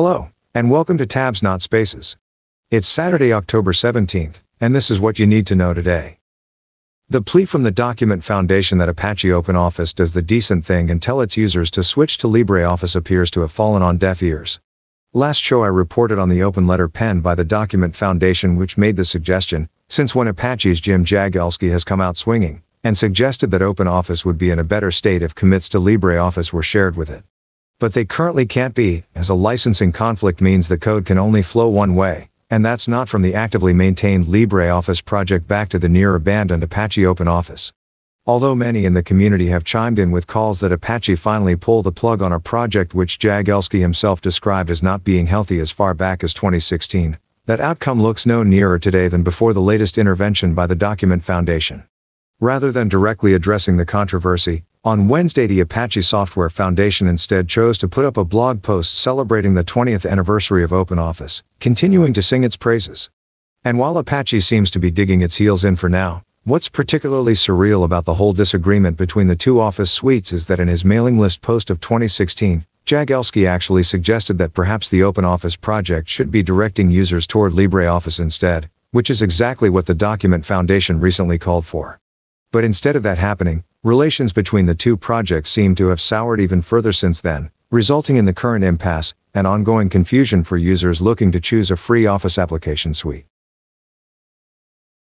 Hello, and welcome to Tabs Not Spaces. It's Saturday, October 17th, and this is what you need to know today. The plea from the Document Foundation that Apache OpenOffice does the decent thing and tell its users to switch to LibreOffice appears to have fallen on deaf ears. Last show I reported on the open letter penned by the Document Foundation which made the suggestion, since when Apache's Jim Jagielski has come out swinging, and suggested that OpenOffice would be in a better state if commits to LibreOffice were shared with it. But they currently can't be, as a licensing conflict means the code can only flow one way, and that's not from the actively maintained LibreOffice project back to the near abandoned Apache OpenOffice. Although many in the community have chimed in with calls that Apache finally pull the plug on a project which Jagielski himself described as not being healthy as far back as 2016, that outcome looks no nearer today than before the latest intervention by the Document Foundation. Rather than directly addressing the controversy, on Wednesday the Apache Software Foundation instead chose to put up a blog post celebrating the 20th anniversary of OpenOffice, continuing to sing its praises. And while Apache seems to be digging its heels in for now, what's particularly surreal about the whole disagreement between the two Office suites is that in his mailing list post of 2016, Jagielski actually suggested that perhaps the OpenOffice project should be directing users toward LibreOffice instead, which is exactly what the Document Foundation recently called for. But instead of that happening, relations between the two projects seem to have soured even further since then, resulting in the current impasse and ongoing confusion for users looking to choose a free Office application suite.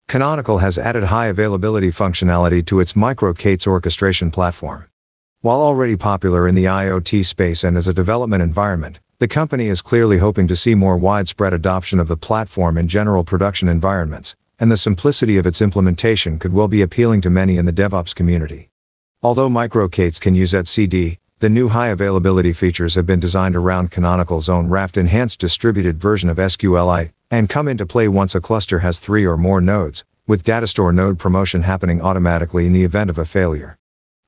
Canonical has added high availability functionality to its MicroK8s orchestration platform. While already popular in the IoT space and as a development environment, the company is clearly hoping to see more widespread adoption of the platform in general production environments, and the simplicity of its implementation could well be appealing to many in the DevOps community. Although MicroK8s can use etcd, the new high availability features have been designed around Canonical's own Raft enhanced distributed version of SQLite, and come into play once a cluster has three or more nodes, with Datastore node promotion happening automatically in the event of a failure.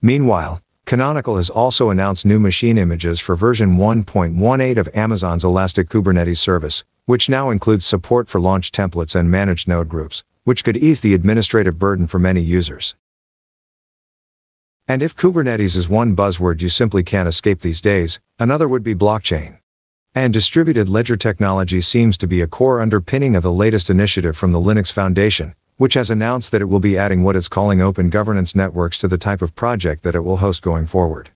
Meanwhile, Canonical has also announced new machine images for version 1.18 of Amazon's Elastic Kubernetes service, which now includes support for launch templates and managed node groups, which could ease the administrative burden for many users. And if Kubernetes is one buzzword you simply can't escape these days, another would be blockchain. And distributed ledger technology seems to be a core underpinning of the latest initiative from the Linux Foundation, which has announced that it will be adding what it's calling open governance networks to the type of project that it will host going forward.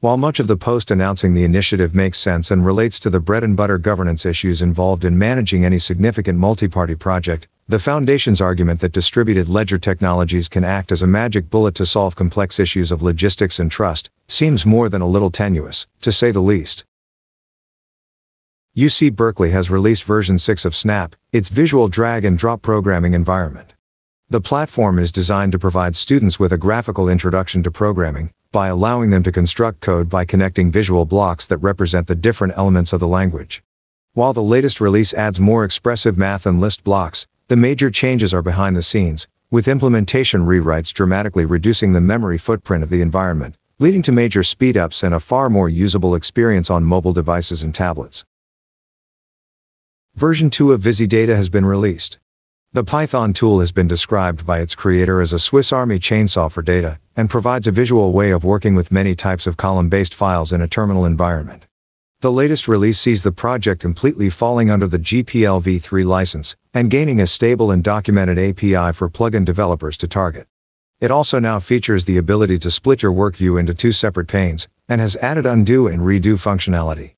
While much of the post announcing the initiative makes sense and relates to the bread and butter governance issues involved in managing any significant multi-party project, the Foundation's argument that distributed ledger technologies can act as a magic bullet to solve complex issues of logistics and trust seems more than a little tenuous, to say the least. UC Berkeley has released version 6 of Snap, its visual drag and drop programming environment. The platform is designed to provide students with a graphical introduction to programming, by allowing them to construct code by connecting visual blocks that represent the different elements of the language. While the latest release adds more expressive math and list blocks, the major changes are behind the scenes, with implementation rewrites dramatically reducing the memory footprint of the environment, leading to major speedups and a far more usable experience on mobile devices and tablets. Version 2 of VisiData has been released. The Python tool has been described by its creator as a Swiss Army chainsaw for data, and provides a visual way of working with many types of column-based files in a terminal environment. The latest release sees the project completely falling under the GPL v3 license, and gaining a stable and documented API for plugin developers to target. It also now features the ability to split your work view into two separate panes, and has added undo and redo functionality.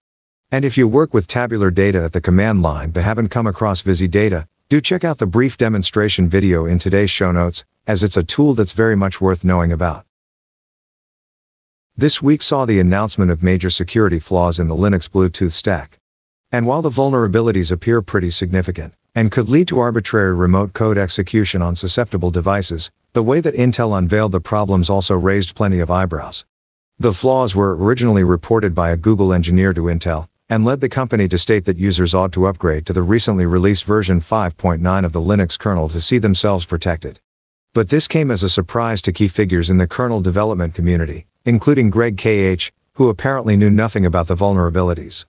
And if you work with tabular data at the command line but haven't come across VisiData, do check out the brief demonstration video in today's show notes, as it's a tool that's very much worth knowing about. This week saw the announcement of major security flaws in the Linux Bluetooth stack. And while the vulnerabilities appear pretty significant, and could lead to arbitrary remote code execution on susceptible devices, the way that Intel unveiled the problems also raised plenty of eyebrows. The flaws were originally reported by a Google engineer to Intel, and led the company to state that users ought to upgrade to the recently released version 5.9 of the Linux kernel to see themselves protected. But this came as a surprise to key figures in the kernel development community, including Greg KH, who apparently knew nothing about the vulnerabilities.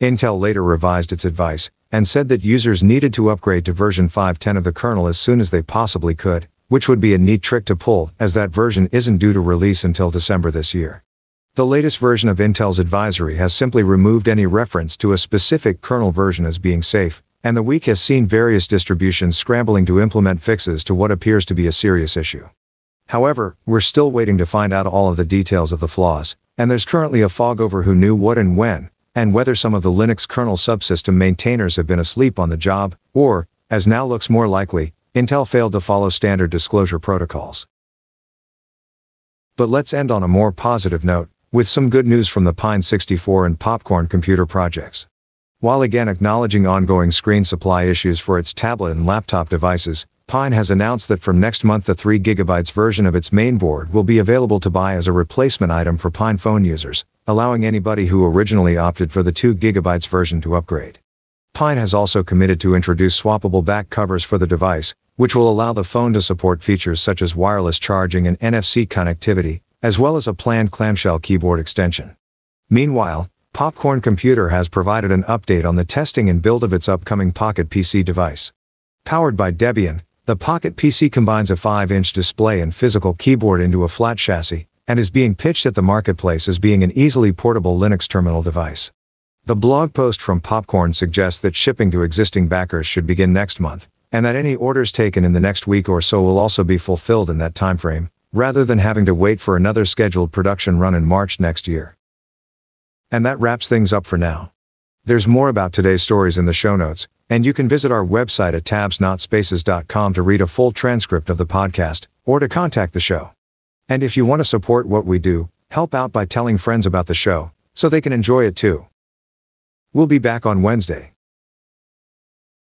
Intel later revised its advice, and said that users needed to upgrade to version 5.10 of the kernel as soon as they possibly could, which would be a neat trick to pull, as that version isn't due to release until December this year. The latest version of Intel's advisory has simply removed any reference to a specific kernel version as being safe, and the week has seen various distributions scrambling to implement fixes to what appears to be a serious issue. However, we're still waiting to find out all of the details of the flaws, and there's currently a fog over who knew what and when, and whether some of the Linux kernel subsystem maintainers have been asleep on the job, or, as now looks more likely, Intel failed to follow standard disclosure protocols. But let's end on a more positive note, with some good news from the Pine 64 and Popcorn computer projects. While again acknowledging ongoing screen supply issues for its tablet and laptop devices, Pine has announced that from next month the 3GB version of its mainboard will be available to buy as a replacement item for PinePhone users, allowing anybody who originally opted for the 2GB version to upgrade. Pine has also committed to introduce swappable back covers for the device, which will allow the phone to support features such as wireless charging and NFC connectivity, as well as a planned clamshell keyboard extension. Meanwhile, Popcorn Computer has provided an update on the testing and build of its upcoming Pocket PC device. Powered by Debian, the Pocket PC combines a 5-inch display and physical keyboard into a flat chassis, and is being pitched at the marketplace as being an easily portable Linux terminal device. The blog post from Popcorn suggests that shipping to existing backers should begin next month, and that any orders taken in the next week or so will also be fulfilled in that timeframe, rather than having to wait for another scheduled production run in March next year. And that wraps things up for now. There's more about today's stories in the show notes, and you can visit our website at tabsnotspaces.com to read a full transcript of the podcast, or to contact the show. And if you want to support what we do, help out by telling friends about the show, so they can enjoy it too. We'll be back on Wednesday.